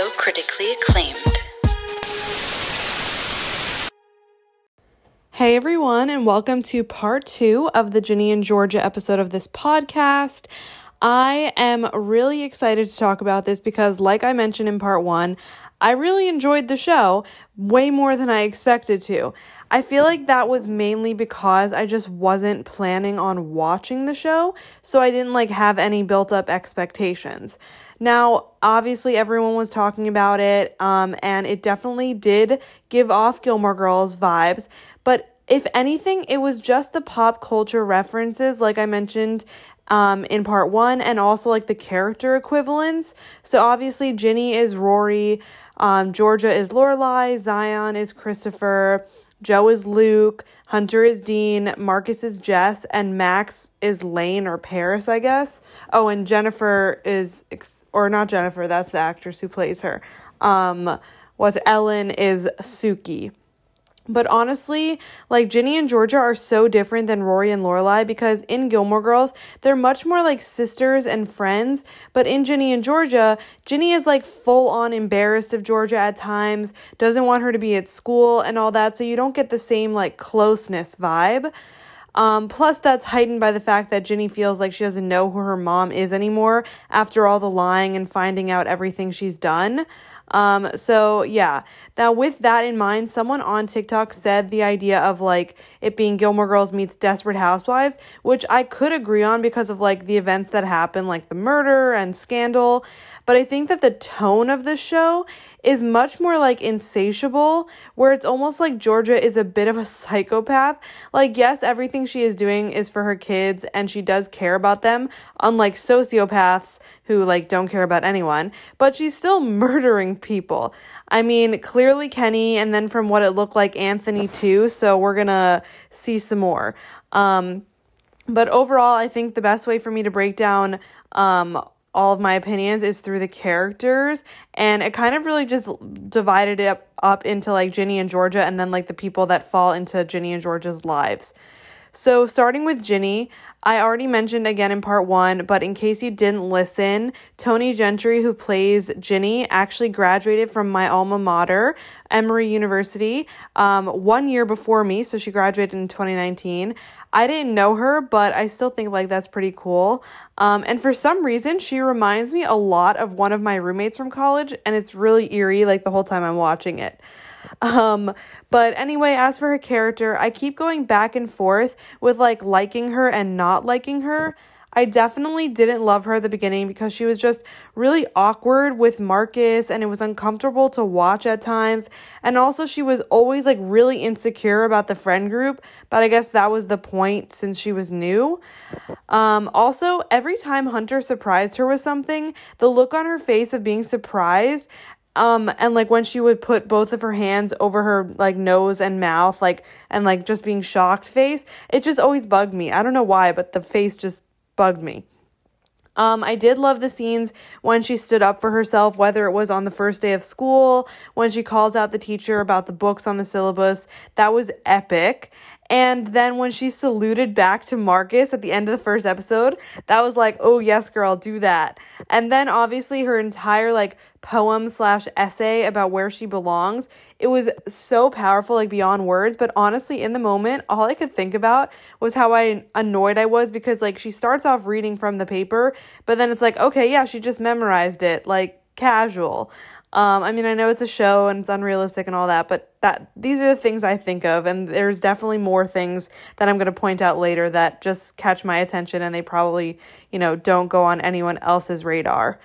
also critically acclaimed. Hey everyone, and welcome to part two of the Ginny and Georgia episode of this podcast. I am really excited to talk about this because, like I mentioned in part one, I really enjoyed the show way more than I expected to. I feel like that was mainly because I just wasn't planning on watching the show, so I didn't like have any built up expectations. Now, obviously, everyone was talking about it, um, and it definitely did give off Gilmore Girls vibes, but if anything, it was just the pop culture references, like I mentioned um, in part one, and also like the character equivalents. So obviously, Ginny is Rory, um, Georgia is Lorelai, Zion is Christopher, Joe is Luke, Hunter is Dean, Marcus is Jess, and Max is Lane or Paris, I guess. Oh, and Jennifer is, or not Jennifer, that's the actress who plays her. Um, was Ellen is Sookie. But honestly, like Ginny and Georgia are so different than Rory and Lorelai because in Gilmore Girls, they're much more like sisters and friends. But in Ginny and Georgia, Ginny is like full on embarrassed of Georgia at times, doesn't want her to be at school and all that. So you don't get the same like closeness vibe. Um, plus, that's heightened by the fact that Ginny feels like she doesn't know who her mom is anymore after all the lying and finding out everything she's done. Um, so yeah. Now with that in mind, someone on TikTok said the idea of like it being Gilmore Girls meets Desperate Housewives, which I could agree on because of like the events that happened, like the murder and scandal. But I think that the tone of the show is much more like insatiable, where it's almost like Georgia is a bit of a psychopath. Like, yes, everything she is doing is for her kids and she does care about them, unlike sociopaths who like don't care about anyone, but she's still murdering people. I mean, clearly Kenny, and then from what it looked like, Anthony too. So we're gonna see some more. Um, but overall, I think the best way for me to break down um, all of my opinions is through the characters and it kind of really just divided it up, up into like Ginny and Georgia and then like the people that fall into Ginny and Georgia's lives. So starting with Ginny, I already mentioned again in part one, but in case you didn't listen, Tony Gentry, who plays Ginny, actually graduated from my alma mater, Emory University, um, one year before me. So she graduated in 2019. I didn't know her, but I still think like that's pretty cool. Um, and for some reason, she reminds me a lot of one of my roommates from college, and it's really eerie like the whole time I'm watching it. Um, but anyway, as for her character, I keep going back and forth with like liking her and not liking her. I definitely didn't love her at the beginning because she was just really awkward with Marcus and it was uncomfortable to watch at times. And also, she was always like really insecure about the friend group, but I guess that was the point since she was new. Um, also, every time Hunter surprised her with something, the look on her face of being surprised um and like when she would put both of her hands over her like nose and mouth like and like just being shocked face it just always bugged me i don't know why but the face just bugged me. Um, I did love the scenes when she stood up for herself, whether it was on the first day of school, when she calls out the teacher about the books on the syllabus. That was epic. And then when she saluted back to Marcus at the end of the first episode, that was like, oh, yes, girl, do that. And then obviously her entire like poem slash essay about where she belongs, it was so powerful, like beyond words. But honestly, in the moment, all I could think about was how I annoyed I was because like she starts off reading from the paper, but then it's like, okay, yeah, she just memorized it, like casual. Um, I mean, I know it's a show and it's unrealistic and all that, but that these are the things I think of, and there's definitely more things that I'm going to point out later that just catch my attention, and they probably, you know, don't go on anyone else's radar.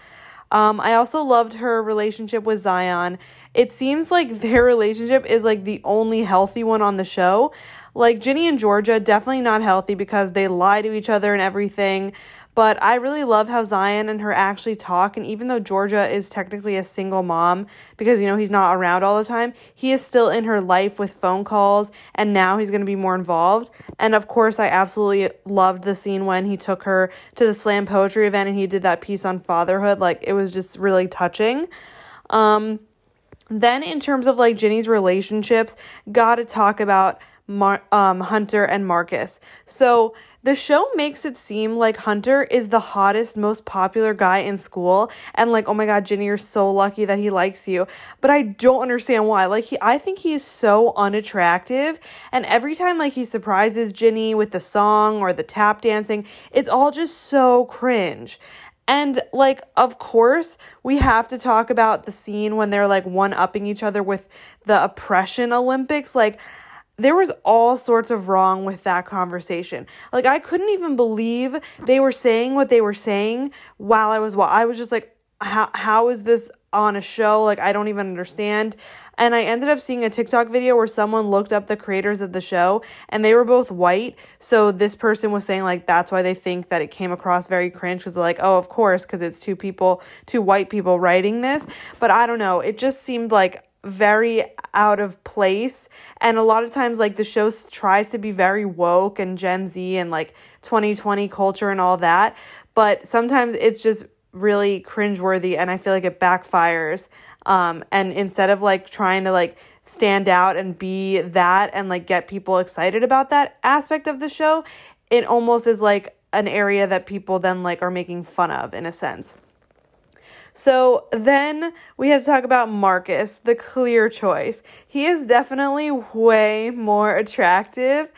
Um, I also loved her relationship with Zion. It seems like their relationship is like the only healthy one on the show. Like Ginny and Georgia, definitely not healthy because they lie to each other and everything. But I really love how Zion and her actually talk. And even though Georgia is technically a single mom because, you know, he's not around all the time, he is still in her life with phone calls. And now he's going to be more involved. And of course, I absolutely loved the scene when he took her to the slam poetry event and he did that piece on fatherhood. Like, it was just really touching. Um, then, in terms of like Ginny's relationships, gotta talk about Mar- um, Hunter and Marcus. So, the show makes it seem like Hunter is the hottest, most popular guy in school and like, oh my god, Ginny, you're so lucky that he likes you. But I don't understand why. Like he I think he's so unattractive and every time like he surprises Ginny with the song or the tap dancing, it's all just so cringe. And like, of course, we have to talk about the scene when they're like one upping each other with the oppression Olympics. Like, there was all sorts of wrong with that conversation. Like I couldn't even believe they were saying what they were saying while I was while I was just like how how is this on a show? Like I don't even understand. And I ended up seeing a TikTok video where someone looked up the creators of the show and they were both white. So this person was saying like that's why they think that it came across very cringe because like, "Oh, of course, because it's two people, two white people writing this." But I don't know. It just seemed like very out of place. And a lot of times like the show tries to be very woke and gen z and like 2020 culture and all that. But sometimes it's just really cringeworthy and i feel like it backfires. Um, and instead of like trying to like stand out and be that and like get people excited about that aspect of the show it almost is like an area that people then like are making fun of in a sense so then we have to talk about Marcus, the clear choice. He is definitely way more attractive.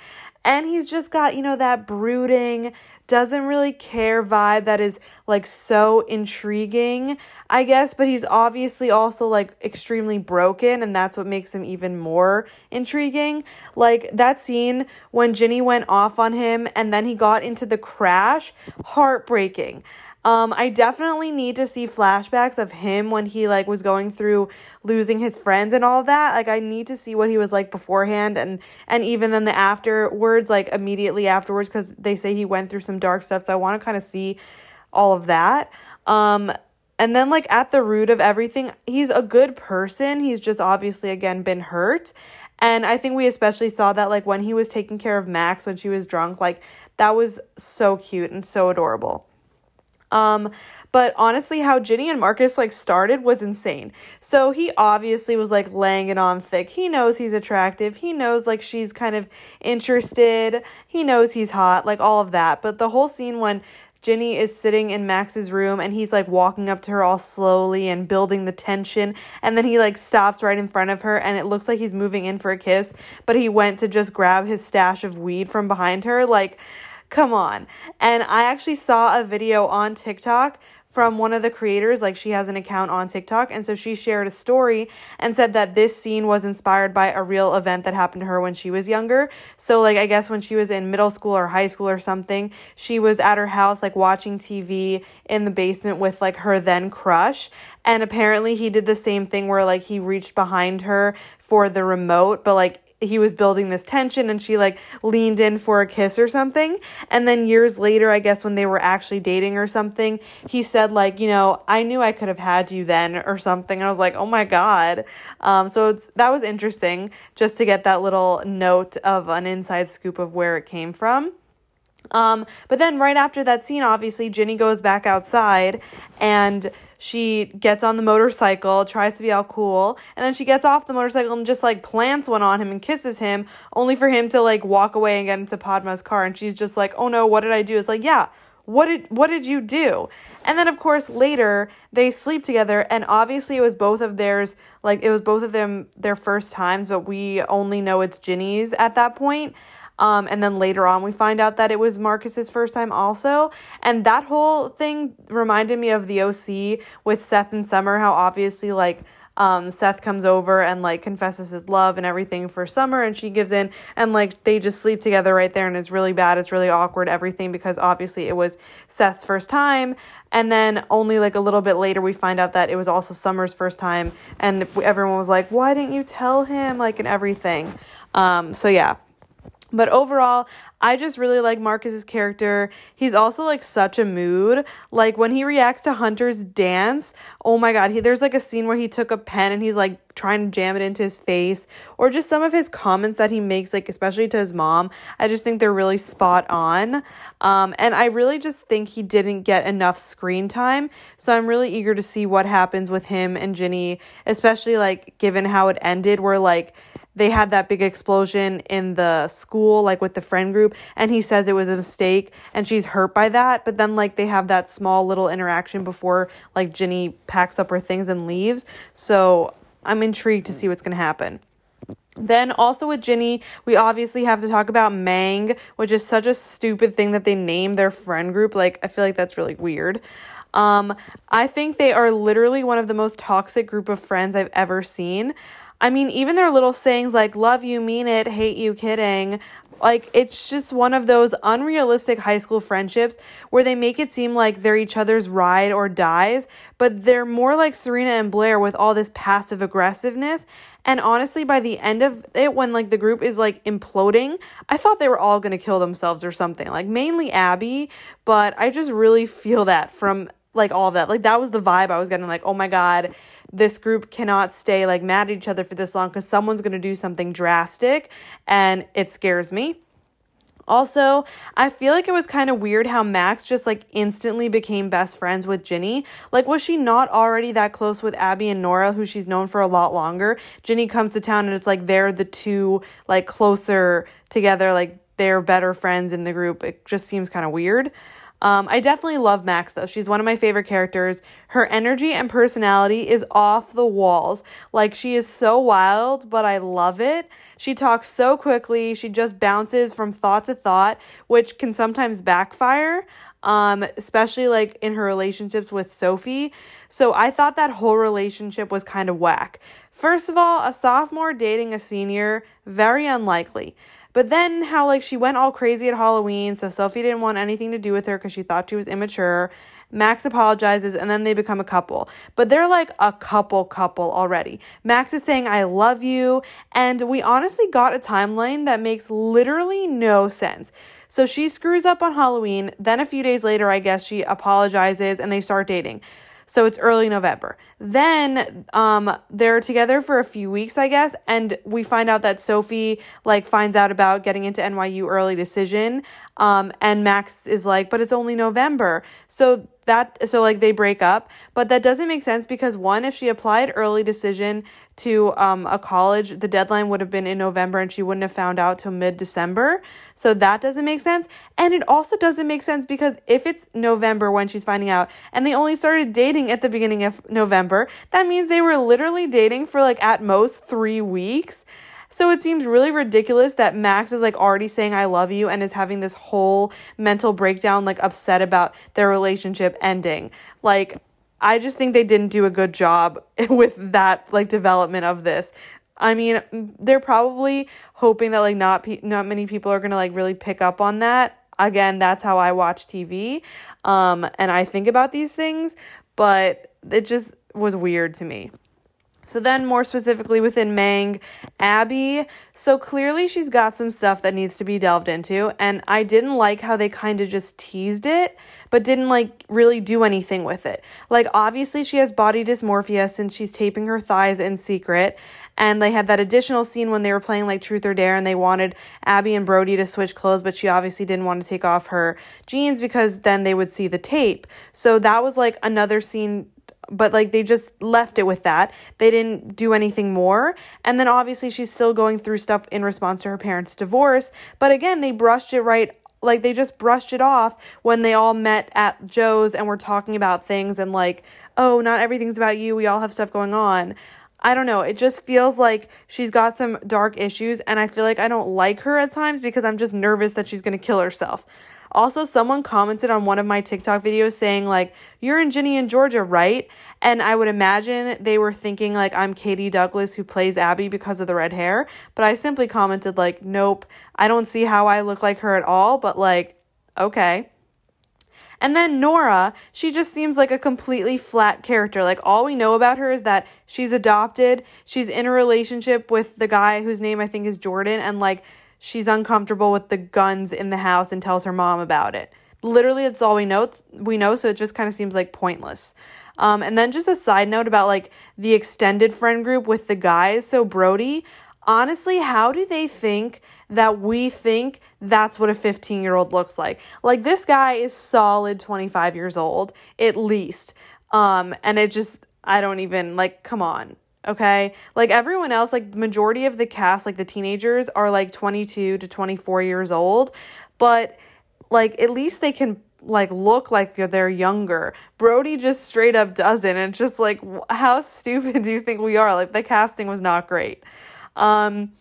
And he's just got, you know, that brooding, doesn't really care vibe that is like so intriguing, I guess, but he's obviously also like extremely broken, and that's what makes him even more intriguing. Like that scene when Ginny went off on him and then he got into the crash, heartbreaking. Um, I definitely need to see flashbacks of him when he like was going through losing his friends and all that. Like I need to see what he was like beforehand and and even then the afterwards, like immediately afterwards, because they say he went through some dark stuff. So I want to kind of see all of that. Um, and then like at the root of everything, he's a good person. He's just obviously again been hurt. And I think we especially saw that like when he was taking care of Max when she was drunk, like that was so cute and so adorable. Um, but honestly, how Ginny and Marcus like started was insane. So he obviously was like laying it on thick. He knows he's attractive. He knows like she's kind of interested. He knows he's hot, like all of that. But the whole scene when Ginny is sitting in Max's room and he's like walking up to her all slowly and building the tension. And then he like stops right in front of her and it looks like he's moving in for a kiss, but he went to just grab his stash of weed from behind her. Like, Come on. And I actually saw a video on TikTok from one of the creators like she has an account on TikTok and so she shared a story and said that this scene was inspired by a real event that happened to her when she was younger. So like I guess when she was in middle school or high school or something, she was at her house like watching TV in the basement with like her then crush and apparently he did the same thing where like he reached behind her for the remote but like he was building this tension and she like leaned in for a kiss or something. And then years later, I guess when they were actually dating or something, he said like, you know, I knew I could have had you then or something. And I was like, oh my God. Um, so it's, that was interesting just to get that little note of an inside scoop of where it came from. Um, but then right after that scene, obviously, Ginny goes back outside and she gets on the motorcycle, tries to be all cool, and then she gets off the motorcycle and just like plants one on him and kisses him, only for him to like walk away and get into Padma's car. And she's just like, oh no, what did I do? It's like, yeah, what did what did you do? And then of course later they sleep together and obviously it was both of theirs like it was both of them their first times, but we only know it's Ginny's at that point. Um, and then later on, we find out that it was Marcus's first time also. And that whole thing reminded me of the OC with Seth and Summer, how obviously, like, um, Seth comes over and like confesses his love and everything for Summer, and she gives in, and like they just sleep together right there, and it's really bad. It's really awkward, everything because obviously it was Seth's first time, and then only like a little bit later we find out that it was also Summer's first time, and everyone was like, "Why didn't you tell him?" Like and everything. Um, so yeah, but overall, I just really like Marcus's character. He's also like such a mood. Like when he reacts to Hunter's dance, oh my god, he there's like a scene where he took a pen and he's like trying to jam it into his face or just some of his comments that he makes like especially to his mom i just think they're really spot on um, and i really just think he didn't get enough screen time so i'm really eager to see what happens with him and ginny especially like given how it ended where like they had that big explosion in the school, like with the friend group, and he says it was a mistake and she's hurt by that. But then, like, they have that small little interaction before, like, Ginny packs up her things and leaves. So I'm intrigued to see what's going to happen. Then also with Ginny, we obviously have to talk about Mang, which is such a stupid thing that they name their friend group. Like, I feel like that's really weird. Um, I think they are literally one of the most toxic group of friends I've ever seen. I mean, even their little sayings like love you, mean it, hate you, kidding. Like, it's just one of those unrealistic high school friendships where they make it seem like they're each other's ride or dies, but they're more like Serena and Blair with all this passive aggressiveness. And honestly, by the end of it, when like the group is like imploding, I thought they were all gonna kill themselves or something. Like, mainly Abby, but I just really feel that from like all of that. Like, that was the vibe I was getting, like, oh my God this group cannot stay like mad at each other for this long because someone's going to do something drastic and it scares me. Also, I feel like it was kind of weird how Max just like instantly became best friends with Ginny. Like, was she not already that close with Abby and Nora, who she's known for a lot longer? Ginny comes to town and it's like they're the two like closer together, like they're better friends in the group. It just seems kind of weird. Um, I definitely love Max though. She's one of my favorite characters. Her energy and personality is off the walls. Like she is so wild, but I love it. She talks so quickly. She just bounces from thought to thought, which can sometimes backfire. Um, especially like in her relationships with Sophie. So I thought that whole relationship was kind of whack. First of all, a sophomore dating a senior, very unlikely. But then how like she went all crazy at Halloween, so Sophie didn't want anything to do with her because she thought she was immature. Max apologizes and then they become a couple. But they're like a couple couple already. Max is saying I love you and we honestly got a timeline that makes literally no sense. So she screws up on Halloween, then a few days later I guess she apologizes and they start dating. So it's early November. Then um, they're together for a few weeks, I guess, and we find out that Sophie like finds out about getting into NYU early decision. Um, and Max is like, but it's only November. So that so like they break up, but that doesn't make sense because one, if she applied early decision to um, a college, the deadline would have been in November and she wouldn't have found out till mid December. So that doesn't make sense. And it also doesn't make sense because if it's November when she's finding out and they only started dating at the beginning of November, that means they were literally dating for like at most three weeks. So it seems really ridiculous that Max is like already saying I love you and is having this whole mental breakdown, like upset about their relationship ending. Like, I just think they didn't do a good job with that like development of this. I mean, they're probably hoping that like not pe- not many people are going to like really pick up on that. Again, that's how I watch TV. Um and I think about these things, but it just was weird to me. So then more specifically within Mang, Abby, so clearly she's got some stuff that needs to be delved into and I didn't like how they kind of just teased it but didn't like really do anything with it. Like obviously she has body dysmorphia since she's taping her thighs in secret and they had that additional scene when they were playing like truth or dare and they wanted Abby and Brody to switch clothes but she obviously didn't want to take off her jeans because then they would see the tape. So that was like another scene but like they just left it with that. They didn't do anything more. And then obviously she's still going through stuff in response to her parents' divorce, but again, they brushed it right like they just brushed it off when they all met at Joe's and were talking about things and like, "Oh, not everything's about you. We all have stuff going on." I don't know. It just feels like she's got some dark issues, and I feel like I don't like her at times because I'm just nervous that she's gonna kill herself. Also, someone commented on one of my TikTok videos saying, like, you're in Ginny and Georgia, right? And I would imagine they were thinking, like, I'm Katie Douglas who plays Abby because of the red hair. But I simply commented, like, nope, I don't see how I look like her at all, but, like, okay. And then Nora, she just seems like a completely flat character. Like, all we know about her is that she's adopted, she's in a relationship with the guy whose name I think is Jordan, and, like, she's uncomfortable with the guns in the house and tells her mom about it. Literally, that's all we know. We know, so it just kind of seems like pointless. Um, and then just a side note about like the extended friend group with the guys. So Brody, honestly, how do they think that we think that's what a 15 year old looks like? Like this guy is solid 25 years old, at least. Um, and it just, I don't even like, come on. Okay. Like everyone else, like the majority of the cast, like the teenagers are like 22 to 24 years old, but like at least they can like look like they're younger. Brody just straight up doesn't. And it's just like, how stupid do you think we are? Like the casting was not great. Um,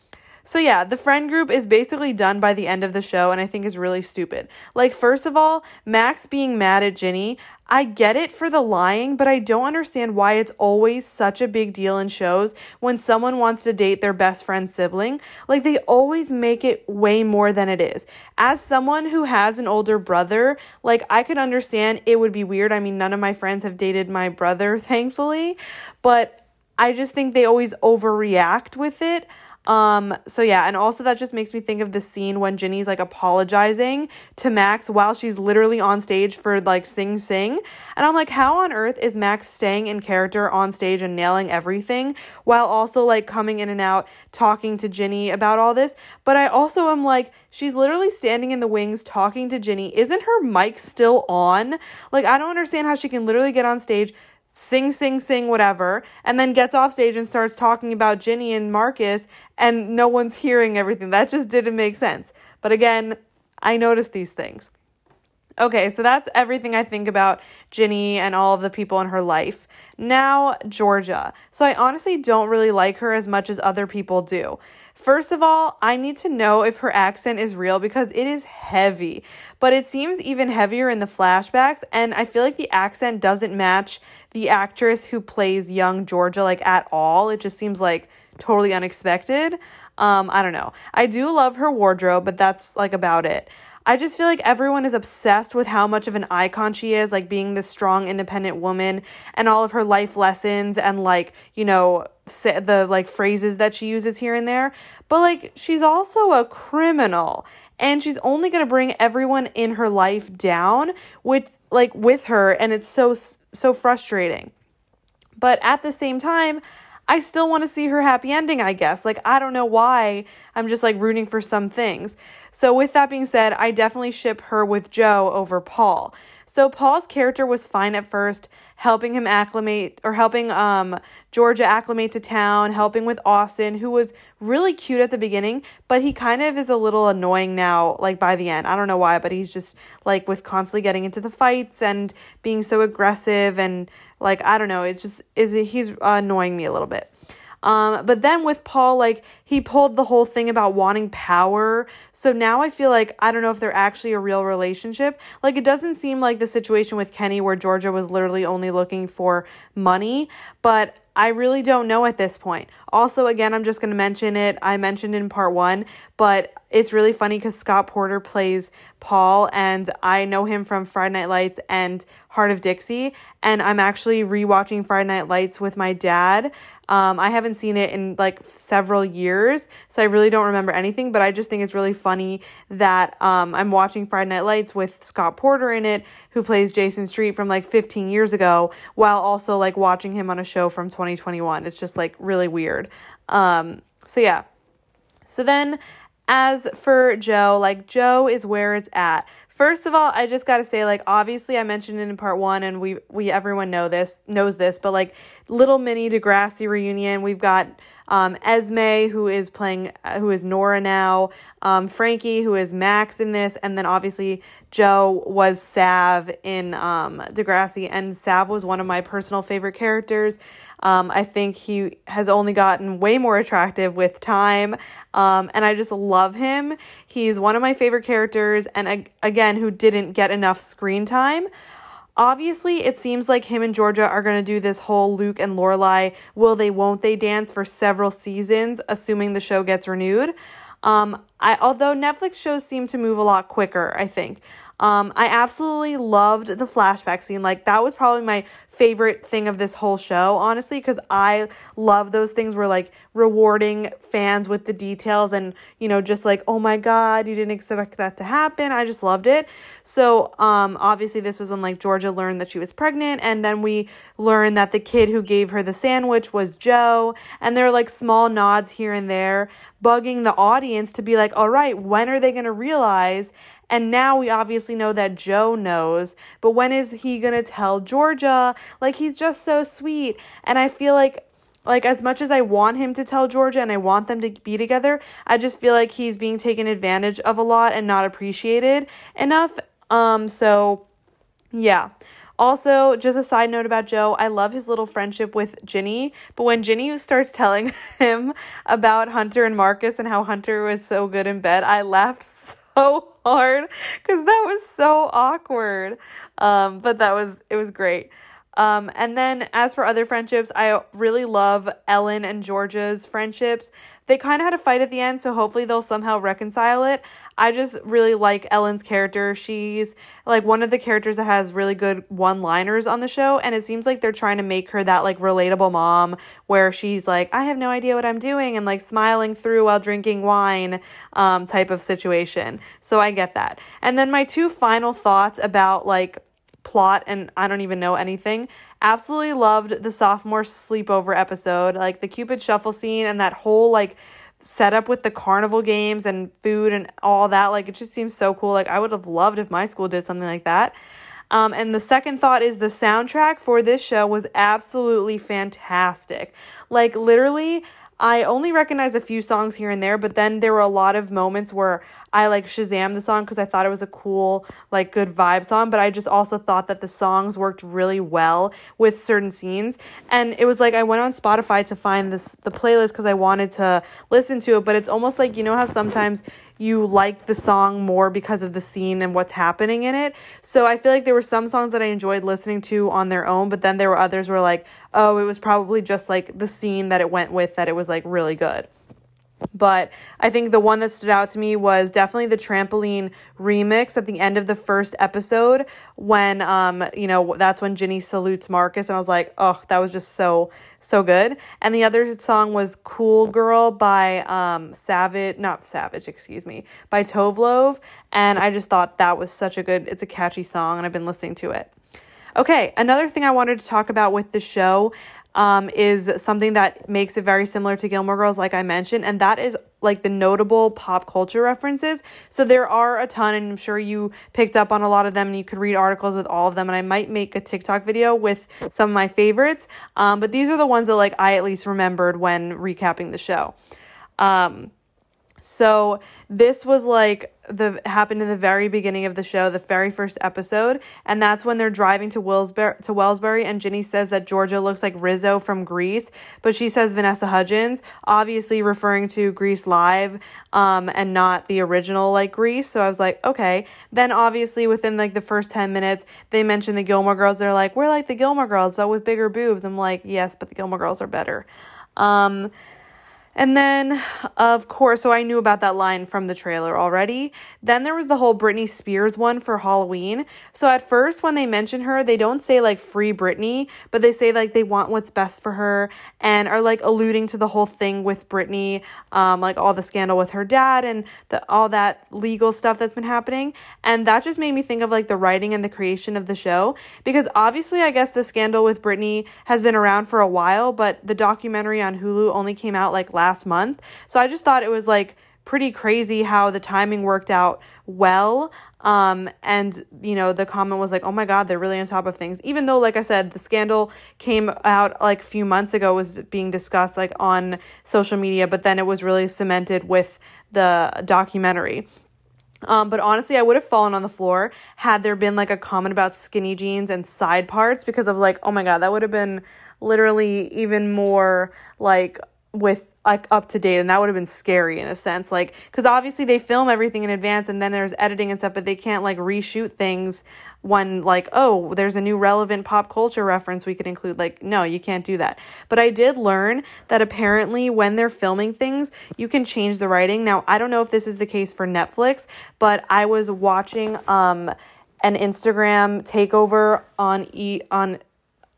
so yeah, the friend group is basically done by the end of the show and I think is really stupid. Like first of all, Max being mad at Ginny, I get it for the lying, but I don't understand why it's always such a big deal in shows when someone wants to date their best friend's sibling. Like they always make it way more than it is. As someone who has an older brother, like I could understand it would be weird. I mean, none of my friends have dated my brother, thankfully, but I just think they always overreact with it. Um, so yeah, and also that just makes me think of the scene when Ginny's like apologizing to Max while she's literally on stage for like Sing Sing. And I'm like, how on earth is Max staying in character on stage and nailing everything while also like coming in and out talking to Ginny about all this? But I also am like, she's literally standing in the wings talking to Ginny. Isn't her mic still on? Like, I don't understand how she can literally get on stage sing, sing, sing, whatever, and then gets off stage and starts talking about Ginny and Marcus, and no one's hearing everything. That just didn't make sense. But again, I noticed these things. Okay, so that's everything I think about Ginny and all of the people in her life. Now, Georgia. So I honestly don't really like her as much as other people do. First of all, I need to know if her accent is real because it is heavy, but it seems even heavier in the flashbacks, and I feel like the accent doesn't match the actress who plays young Georgia like at all. It just seems like totally unexpected. Um, I don't know. I do love her wardrobe, but that's like about it. I just feel like everyone is obsessed with how much of an icon she is, like being this strong, independent woman and all of her life lessons and like, you know, the like phrases that she uses here and there. But like, she's also a criminal and she's only going to bring everyone in her life down with like with her and it's so so frustrating. But at the same time, I still want to see her happy ending, I guess. Like, I don't know why I'm just like rooting for some things. So, with that being said, I definitely ship her with Joe over Paul. So, Paul's character was fine at first, helping him acclimate or helping um, Georgia acclimate to town, helping with Austin, who was really cute at the beginning, but he kind of is a little annoying now, like by the end. I don't know why, but he's just like with constantly getting into the fights and being so aggressive and like I don't know, it's just is he's annoying me a little bit. Um, but then with Paul, like he pulled the whole thing about wanting power. So now I feel like I don't know if they're actually a real relationship. Like it doesn't seem like the situation with Kenny where Georgia was literally only looking for money, but I really don't know at this point. Also, again, I'm just going to mention it. I mentioned in part one, but it's really funny because Scott Porter plays Paul, and I know him from Friday Night Lights and Hart of Dixie. And I'm actually rewatching Friday Night Lights with my dad. Um, I haven't seen it in like several years, so I really don't remember anything, but I just think it's really funny that um, I'm watching Friday Night Lights with Scott Porter in it, who plays Jason Street from like 15 years ago, while also like watching him on a show from 2021. It's just like really weird. Um, so yeah. So then as for Joe, like Joe is where it's at. First of all, I just got to say like obviously I mentioned it in part 1 and we we everyone know this, knows this, but like little mini Degrassi reunion, we've got um, Esme, who is playing, uh, who is Nora now, um, Frankie, who is Max in this, and then obviously Joe was Sav in um, Degrassi, and Sav was one of my personal favorite characters. Um, I think he has only gotten way more attractive with time. Um, and I just love him. He's one of my favorite characters, and again, who didn't get enough screen time. Obviously, it seems like him and Georgia are going to do this whole Luke and Lorelai will they won't they dance for several seasons, assuming the show gets renewed. Um, I although Netflix shows seem to move a lot quicker, I think. Um, I absolutely loved the flashback scene. Like, that was probably my favorite thing of this whole show, honestly, because I love those things where, like, rewarding fans with the details and, you know, just like, oh my God, you didn't expect that to happen. I just loved it. So, um, obviously, this was when, like, Georgia learned that she was pregnant, and then we learned that the kid who gave her the sandwich was Joe, and there are, like, small nods here and there, bugging the audience to be like, all right, when are they going to realize? And now we obviously know that Joe knows, but when is he going to tell Georgia? Like he's just so sweet. And I feel like like as much as I want him to tell Georgia and I want them to be together, I just feel like he's being taken advantage of a lot and not appreciated enough. Um so yeah. Also, just a side note about Joe, I love his little friendship with Ginny, but when Ginny starts telling him about Hunter and Marcus and how Hunter was so good in bed, I laughed so hard because that was so awkward. Um, but that was it was great. Um, and then as for other friendships, I really love Ellen and Georgia's friendships. They kind of had a fight at the end, so hopefully they'll somehow reconcile it. I just really like Ellen's character. She's like one of the characters that has really good one liners on the show, and it seems like they're trying to make her that like relatable mom where she's like, I have no idea what I'm doing, and like smiling through while drinking wine um, type of situation. So I get that. And then my two final thoughts about like plot and I don't even know anything. Absolutely loved the sophomore sleepover episode, like the Cupid shuffle scene and that whole like setup with the carnival games and food and all that. Like it just seems so cool. Like I would have loved if my school did something like that. Um, and the second thought is the soundtrack for this show was absolutely fantastic. Like literally, I only recognize a few songs here and there, but then there were a lot of moments where I like Shazam the song because I thought it was a cool, like good vibe song, but I just also thought that the songs worked really well with certain scenes. And it was like I went on Spotify to find this the playlist because I wanted to listen to it, but it's almost like you know how sometimes you like the song more because of the scene and what's happening in it. So I feel like there were some songs that I enjoyed listening to on their own, but then there were others where like, oh, it was probably just like the scene that it went with that it was like really good. But I think the one that stood out to me was definitely the trampoline remix at the end of the first episode when um you know that's when Ginny salutes Marcus and I was like, "Oh, that was just so so good." And the other song was Cool Girl by um Savage, not Savage, excuse me, by Tove Lo, and I just thought that was such a good it's a catchy song and I've been listening to it. Okay, another thing I wanted to talk about with the show um, is something that makes it very similar to Gilmore Girls, like I mentioned, and that is like the notable pop culture references. So there are a ton, and I'm sure you picked up on a lot of them, and you could read articles with all of them. And I might make a TikTok video with some of my favorites, um, but these are the ones that like I at least remembered when recapping the show. Um, so this was like the happened in the very beginning of the show, the very first episode, and that's when they're driving to Willsbury to Wellsbury, and Ginny says that Georgia looks like Rizzo from Grease, but she says Vanessa Hudgens, obviously referring to Grease Live, um, and not the original like Grease. So I was like, okay. Then obviously within like the first ten minutes, they mention the Gilmore Girls. They're like, we're like the Gilmore Girls, but with bigger boobs. I'm like, yes, but the Gilmore Girls are better. Um, and then, of course, so I knew about that line from the trailer already. Then there was the whole Britney Spears one for Halloween. So at first, when they mention her, they don't say like free Britney, but they say like they want what's best for her and are like alluding to the whole thing with Britney, um, like all the scandal with her dad and the, all that legal stuff that's been happening. And that just made me think of like the writing and the creation of the show because obviously, I guess the scandal with Britney has been around for a while, but the documentary on Hulu only came out like last last month. So I just thought it was like pretty crazy how the timing worked out well. Um, and you know, the comment was like, oh my God, they're really on top of things. Even though, like I said, the scandal came out like a few months ago, was being discussed like on social media, but then it was really cemented with the documentary. Um, but honestly, I would have fallen on the floor had there been like a comment about skinny jeans and side parts because of like, oh my God, that would have been literally even more like with like up to date and that would have been scary in a sense like because obviously they film everything in advance and then there's editing and stuff but they can't like reshoot things when like oh there's a new relevant pop culture reference we could include like no you can't do that. But i did learn that apparently when they're filming things you can change the writing. Now i don't know if this is the case for netflix but i was watching um an instagram takeover on e on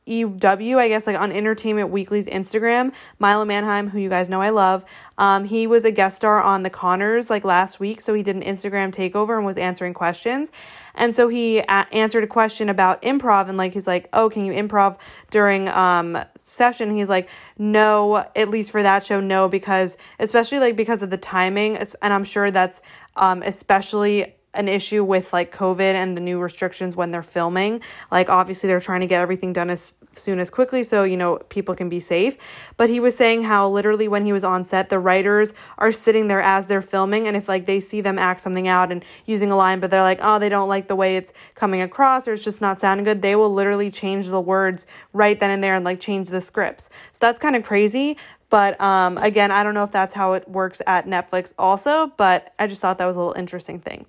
EW, I guess, like on Entertainment Weekly's Instagram, Milo Manheim, who you guys know I love, um, he was a guest star on The Connors like last week. So he did an Instagram takeover and was answering questions. And so he a- answered a question about improv and like he's like, "Oh, can you improv during um session?" He's like, "No, at least for that show, no because especially like because of the timing and I'm sure that's um especially an issue with like COVID and the new restrictions when they're filming. Like, obviously, they're trying to get everything done as soon as quickly so, you know, people can be safe. But he was saying how literally when he was on set, the writers are sitting there as they're filming. And if like they see them act something out and using a line, but they're like, oh, they don't like the way it's coming across or it's just not sounding good, they will literally change the words right then and there and like change the scripts. So that's kind of crazy. But um, again, I don't know if that's how it works at Netflix also, but I just thought that was a little interesting thing.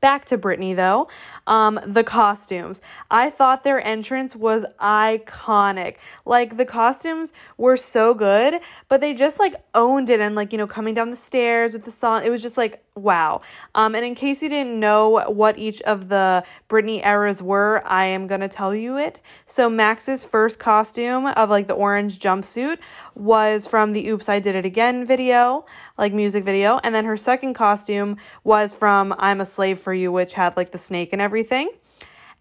Back to Britney though. Um, the costumes. I thought their entrance was iconic. Like the costumes were so good, but they just like owned it and like, you know, coming down the stairs with the song. It was just like wow. Um, and in case you didn't know what each of the Britney eras were, I am to tell you it. So Max's first costume of like the orange jumpsuit was from the Oops, I Did It Again video, like music video. And then her second costume was from I'm a Slave for You, which had like the snake and everything.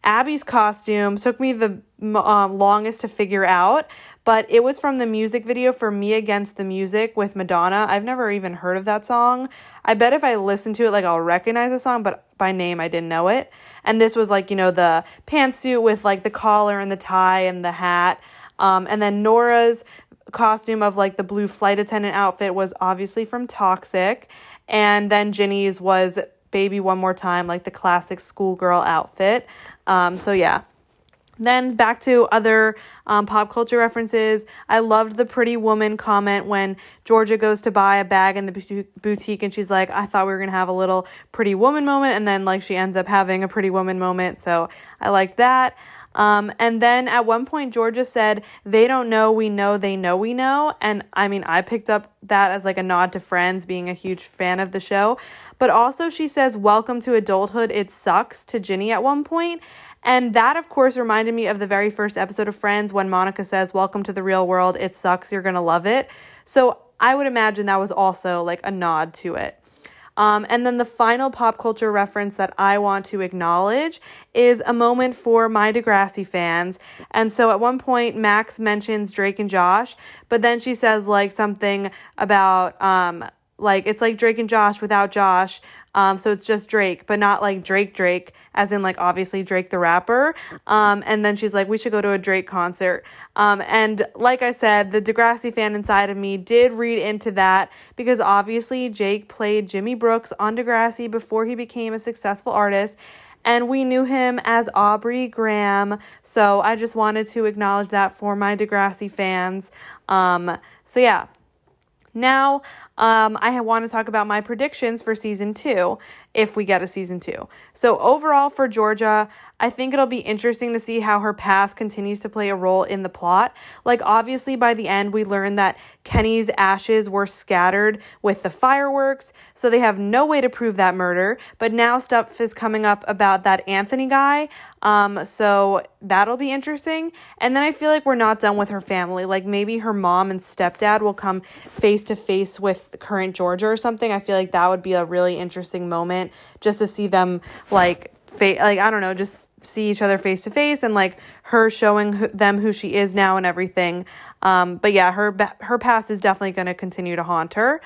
Abby's costume took me the um, longest to figure out, but it was from the music video for Me Against the Music with Madonna. I've never even heard of that song. I bet if I listen to it, like I'll recognize the song, but by name I didn't know it. And this was like, you know, the pantsuit with like the collar and the tie and the hat. Um, and then Nora's costume of like the blue flight attendant outfit was obviously from Toxic. And then Ginny's was Baby One More Time, like the classic schoolgirl outfit. Um, so yeah. Then back to other um, pop culture references. I loved the pretty woman comment when Georgia goes to buy a bag in the boutique and she's like, I thought we were going to have a little pretty woman moment. And then, like, she ends up having a pretty woman moment. So I liked that. Um, and then at one point, Georgia said, They don't know, we know, they know, we know. And I mean, I picked up that as like a nod to Friends, being a huge fan of the show. But also, she says, Welcome to adulthood, it sucks to Ginny at one point. And that, of course, reminded me of the very first episode of Friends when Monica says, Welcome to the real world. It sucks. You're to love it. So I would imagine that was also like a nod to it. Um, and then the final pop culture reference that I want to acknowledge is a moment for my Degrassi fans. And so at one point, Max mentions Drake and Josh, but then she says like something about, um, like it's like Drake and Josh without Josh. Um, so it's just Drake, but not like Drake Drake, as in like obviously Drake the rapper. Um, and then she's like, we should go to a Drake concert. Um, and like I said, the Degrassi fan inside of me did read into that because obviously Drake played Jimmy Brooks on Degrassi before he became a successful artist and we knew him as Aubrey Graham. So I just wanted to acknowledge that for my Degrassi fans. Um, so yeah. Now um, I want to talk about my predictions for season two if we get a season two. So, overall, for Georgia, I think it'll be interesting to see how her past continues to play a role in the plot. Like, obviously, by the end, we learn that Kenny's ashes were scattered with the fireworks, so they have no way to prove that murder. But now stuff is coming up about that Anthony guy, um, so that'll be interesting. And then I feel like we're not done with her family. Like, maybe her mom and stepdad will come face to face with current Georgia or something. I feel like that would be a really interesting moment just to see them like fa- like I don't know, just see each other face to face and like her showing them who she is now and everything. Um, but yeah, her her past is definitely going to continue to haunt her.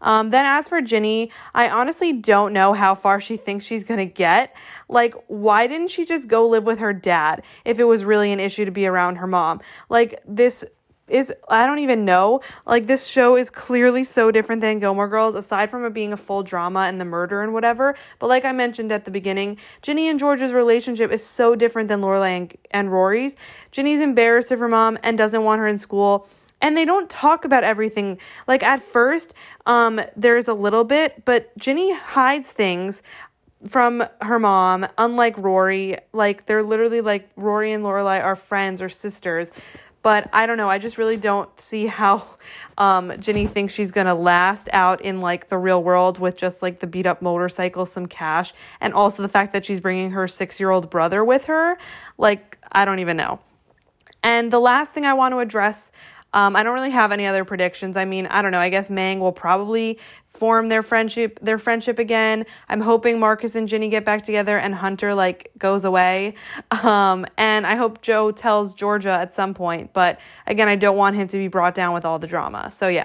Um, then as for Ginny, I honestly don't know how far she thinks she's gonna get. Like, why didn't she just go live with her dad if it was really an issue to be around her mom? Like this is I don't even know. Like this show is clearly so different than Gilmore Girls aside from it being a full drama and the murder and whatever. But like I mentioned at the beginning, Ginny and George's relationship is so different than Lorelai and, and Rory's. Ginny's embarrassed of her mom and doesn't want her in school. and they don't talk about everything. Like at first, um, there's a little bit, but Ginny hides things from her mom, unlike Rory. Like they're literally like Rory and Lorelai are friends or sisters. But I don't know. I just really don't see how um, Ginny thinks she's gonna last out in like the real world with just like the beat up motorcycle, some cash, and also the fact that she's bringing her six year old brother with her. Like I don't even know. And the last thing I want to address um, I don't really have any other predictions. I mean, I don't know. I guess Mang will probably form their friendship their friendship again. I'm hoping Marcus and Ginny get back together and Hunter like goes away. Um, and I hope Joe tells Georgia at some point. But again, I don't want him to be brought down with all the drama. So yeah.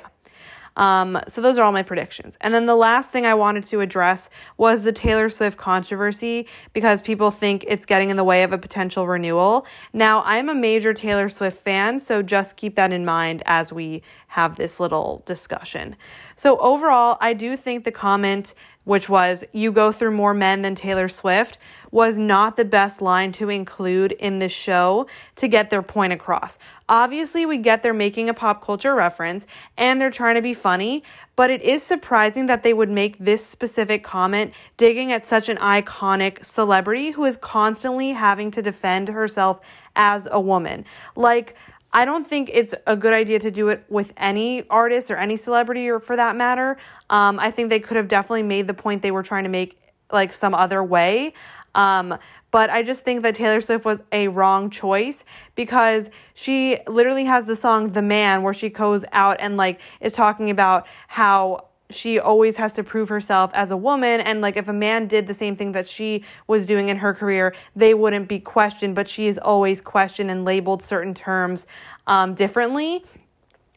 Um, so those are all my predictions. And then the last thing I wanted to address was the Taylor Swift controversy because people think it's getting in the way of a potential renewal. Now, I'm a major Taylor Swift fan, so just keep that in mind as we have this little discussion. So overall, I do think the comment which was you go through more men than Taylor Swift was not the best line to include in the show to get their point across. Obviously, we get they're making a pop culture reference and they're trying to be funny, but it is surprising that they would make this specific comment digging at such an iconic celebrity who is constantly having to defend herself as a woman. Like, I don't think it's a good idea to do it with any artist or any celebrity or for that matter. Um, I think they could have definitely made the point they were trying to make like some other way. Um, but I just think that Taylor Swift was a wrong choice because she literally has the song The Man where she goes out and like is talking about how she always has to prove herself as a woman. And like if a man did the same thing that she was doing in her career they wouldn't be questioned. But she is always questioned and labeled certain terms um, differently.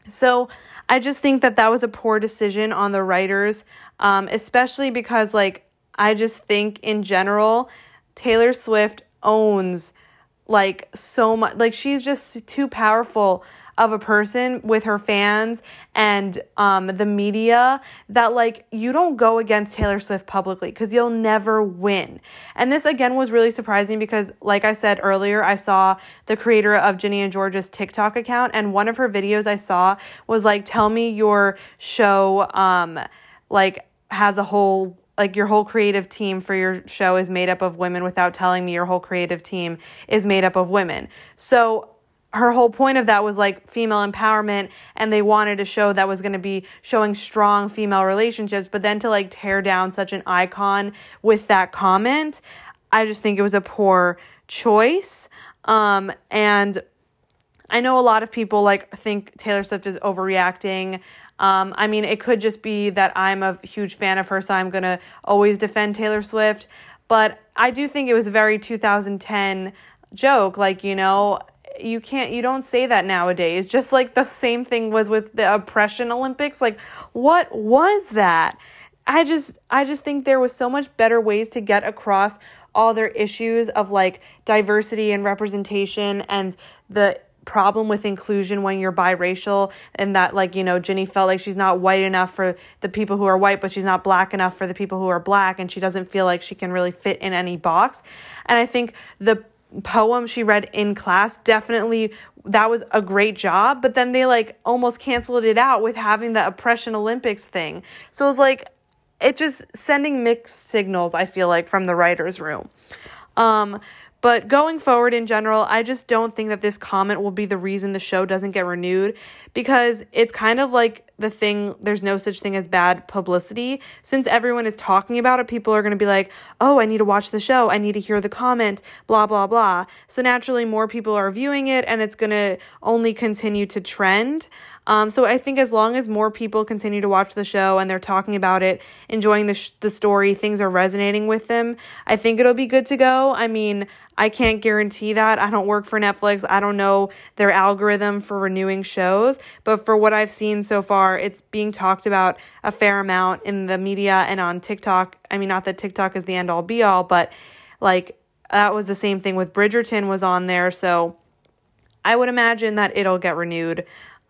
So i just think that that was a poor decision on the writers um, especially because like i just think in general taylor swift owns like so much like she's just too powerful of a person with her fans and um, the media that like you don't go against Taylor Swift publicly because you'll never win. And this again was really surprising because, like I said earlier, I saw the creator of Ginny and Georgia's TikTok account, and one of her videos I saw was like, "Tell me your show, um, like." has a whole like your whole creative team for your show is made up of women without telling me your whole creative team is made up of women. So her whole point of that was like female empowerment and they wanted a show that was going to be showing strong female relationships but then to like tear down such an icon with that comment i just think it was a poor choice um and i know a lot of people like think taylor swift is overreacting um, I mean, it could just be that I'm a huge fan of her, so I'm going to always defend Taylor Swift. But I do think it was a very 2010 joke. Like, you know, you can't you don't say that nowadays just like the same thing was with the oppression olympics. Like what was that? I just i just think there was so much better ways to get across all their issues of like diversity and representation and the problem with inclusion when you're biracial and that like you know Ginny felt like she's not white enough for the people who are white but she's not black enough for the people who are black and she doesn't feel like she can really fit in any box. And i think the poem she read in class definitely that was a great job but then they like almost canceled it out with having the oppression olympics thing. So it was like it just sending mixed signals i feel like from the writers room. Um but going forward in general, I just don't think that this comment will be the reason the show doesn't get renewed because it's kind of like the thing there's no such thing as bad publicity. Since everyone is talking about it, people are going to be like, oh, I need to watch the show. I need to hear the comment, blah, blah, blah. So naturally, more people are viewing it and it's going to only continue to trend. Um, so I think as long as more people continue to watch the show and they're talking about it, enjoying the sh- the story, things are resonating with them, I think it'll be good to go. I mean, I can't guarantee that. I don't work for Netflix. I don't know their algorithm for renewing shows, but for what I've seen so far, it's being talked about a fair amount in the media and on TikTok. I mean, not that TikTok is the end all be all, but like that was the same thing with Bridgerton was on there, so I would imagine that it'll get renewed.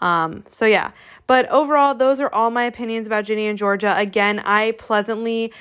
Um, so yeah, but overall, those are all my opinions about Ginny and Georgia. Again, I pleasantly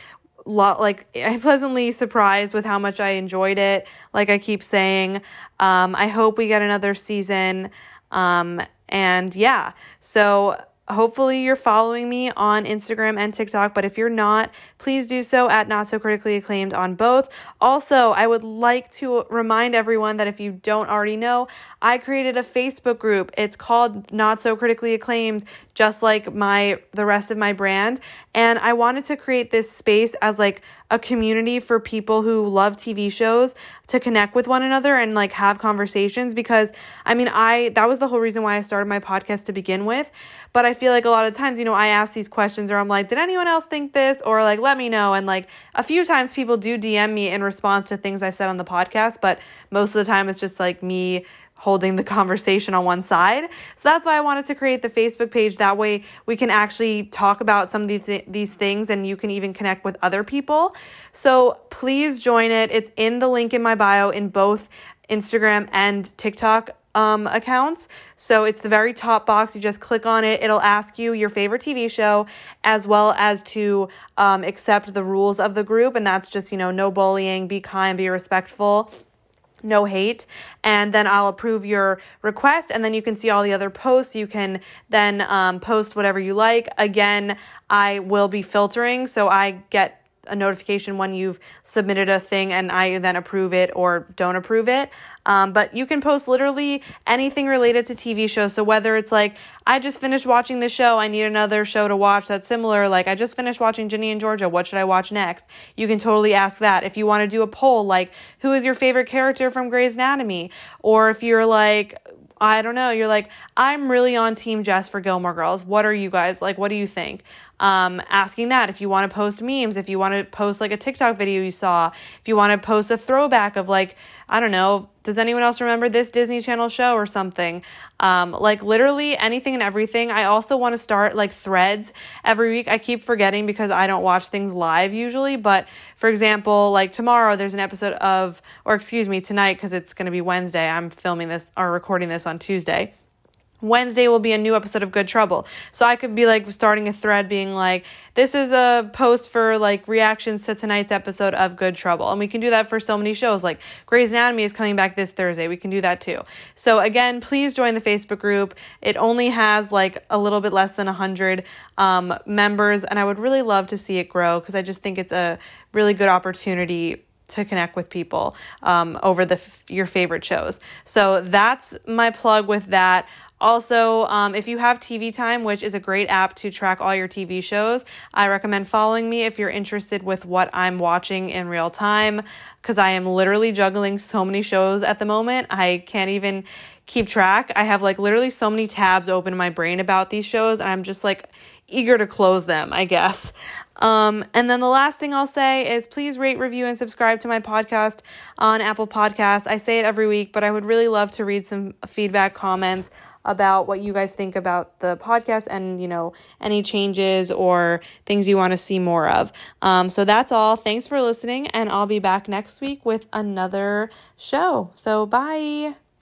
lot like I'm pleasantly surprised with how much I enjoyed it. Like I keep saying, um, I hope we get another season. Um, and yeah, so hopefully you're following me on Instagram and TikTok, but if you're not, please do so at Not So Critically Acclaimed on both. Also, I would like to remind everyone that if you don't already know, I created a Facebook group. It's called Not So Critically Acclaimed, just like my the rest of my brand, and I wanted to create this space as like a community for people who love TV shows to connect with one another and like have conversations because I mean, I that was the whole reason why I started my podcast to begin with. But I feel like a lot of times, you know, I ask these questions or I'm like, did anyone else think this? Or like, let me know. And like a few times people do DM me in response to things I've said on the podcast, but most of the time it's just like me holding the conversation on one side. So that's why I wanted to create the Facebook page. That way we can actually talk about some of these, th- these things and you can even connect with other people. So please join it. It's in the link in my bio in both Instagram and TikTok um, accounts. So it's the very top box. You just click on it. It'll ask you your favorite TV show as well as to um, accept the rules of the group. And that's just, you know, no bullying, be kind, be respectful no hate and then i'll approve your request and then you can see all the other posts. You can then um, post whatever you like. Again i will be filtering so i get a notification when you've submitted a thing and I then approve it or don't approve it. Um, but you can post literally anything related to TV shows. So whether it's like, I just finished watching this show, I need another show to watch that's similar. Like, I just finished watching Ginny and Georgia, what should I watch next? You can totally ask that. If you want to do a poll, like, who is your favorite character from Grey's Anatomy? Or if you're like, I don't know. You're like, I'm really on Team Jess for Gilmore Girls. What are you guys like? What do you think? Um, asking that if you want to post memes, if you want to post like a TikTok video you saw, if you want to post a throwback of like, I don't know, does anyone else remember this Disney Channel show or something? Um, like literally anything and everything. I also want to start like threads every week. I keep forgetting because I don't watch things live usually. But for example, like tomorrow, there's an episode of, or excuse me, tonight because it's going to be Wednesday. I'm filming this or recording this on Tuesday Wednesday will be a new episode of Good Trouble. So I could be like starting a thread being like, this is a post for like reactions to tonight's episode of Good Trouble. And we can do that for so many shows. Like Grey's Anatomy is coming back this Thursday. We can do that too. So again, please join the Facebook group. It only has like a little bit less than 100 um, members. And I would really love to see it grow because I just think it's a really good opportunity to connect with people um, over the your favorite shows. So that's my plug with that. Also, um, if you have TV Time, which is a great app to track all your TV shows, I recommend following me if you're interested with what I'm watching in real time because I am literally juggling so many shows at the moment. I can't even keep track. I have like literally so many tabs open in my brain about these shows, and I'm just like eager to close them, I guess. Um, and then the last thing I'll say is please rate, review, and subscribe to my podcast on Apple Podcasts. I say it every week, but I would really love to read some feedback, comments about what you guys think about the podcast and, you know, any changes or things you want to see more of. Um, so that's all. Thanks for listening, and I'll be back next week with another show. So bye.